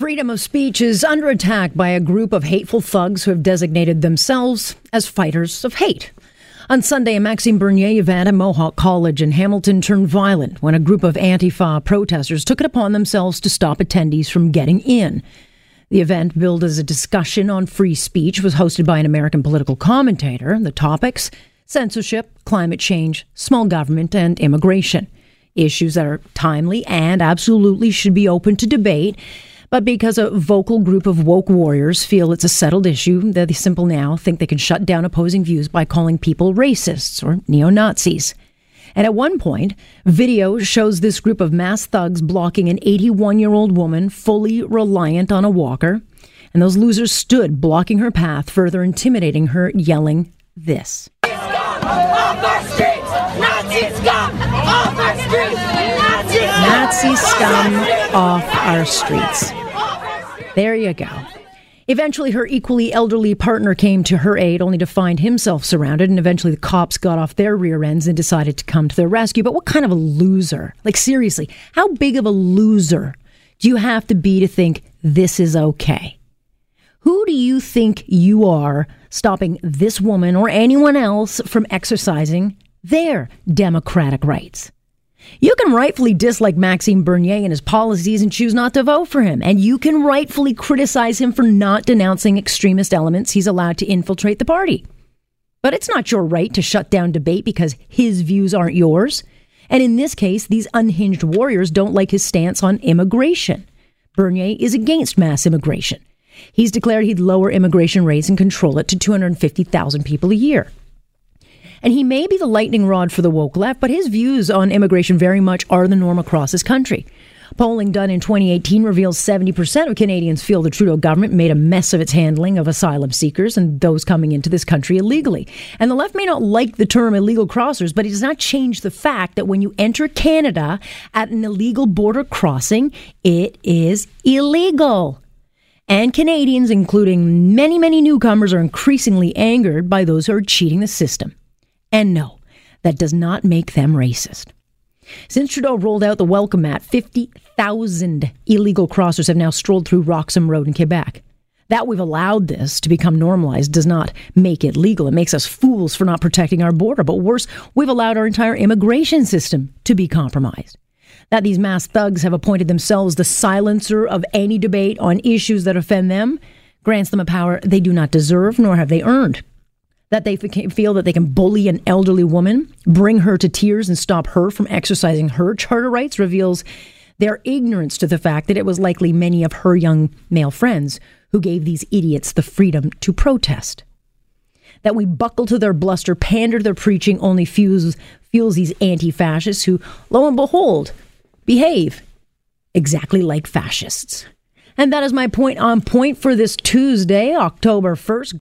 Freedom of speech is under attack by a group of hateful thugs who have designated themselves as fighters of hate. On Sunday, a Maxime Bernier event at Mohawk College in Hamilton turned violent when a group of Antifa protesters took it upon themselves to stop attendees from getting in. The event, billed as a discussion on free speech, was hosted by an American political commentator. The topics censorship, climate change, small government, and immigration. Issues that are timely and absolutely should be open to debate. But because a vocal group of woke warriors feel it's a settled issue, they simple now think they can shut down opposing views by calling people racists or neo Nazis. And at one point, video shows this group of mass thugs blocking an 81 year old woman fully reliant on a walker. And those losers stood blocking her path, further intimidating her, yelling this. Nazi scum off our streets. There you go. Eventually, her equally elderly partner came to her aid, only to find himself surrounded. And eventually, the cops got off their rear ends and decided to come to their rescue. But what kind of a loser? Like, seriously, how big of a loser do you have to be to think this is okay? Who do you think you are stopping this woman or anyone else from exercising their democratic rights? You can rightfully dislike Maxime Bernier and his policies and choose not to vote for him. And you can rightfully criticize him for not denouncing extremist elements he's allowed to infiltrate the party. But it's not your right to shut down debate because his views aren't yours. And in this case, these unhinged warriors don't like his stance on immigration. Bernier is against mass immigration. He's declared he'd lower immigration rates and control it to 250,000 people a year. And he may be the lightning rod for the woke left, but his views on immigration very much are the norm across his country. Polling done in 2018 reveals 70% of Canadians feel the Trudeau government made a mess of its handling of asylum seekers and those coming into this country illegally. And the left may not like the term illegal crossers, but it does not change the fact that when you enter Canada at an illegal border crossing, it is illegal. And Canadians, including many, many newcomers, are increasingly angered by those who are cheating the system. And no, that does not make them racist. Since Trudeau rolled out the welcome mat, 50,000 illegal crossers have now strolled through Roxham Road in Quebec. That we've allowed this to become normalized does not make it legal. It makes us fools for not protecting our border. But worse, we've allowed our entire immigration system to be compromised. That these mass thugs have appointed themselves the silencer of any debate on issues that offend them grants them a power they do not deserve nor have they earned that they feel that they can bully an elderly woman, bring her to tears, and stop her from exercising her charter rights reveals their ignorance to the fact that it was likely many of her young male friends who gave these idiots the freedom to protest. That we buckle to their bluster, pander to their preaching only fuels, fuels these anti fascists who, lo and behold, behave exactly like fascists. And that is my point on point for this Tuesday, October 1st.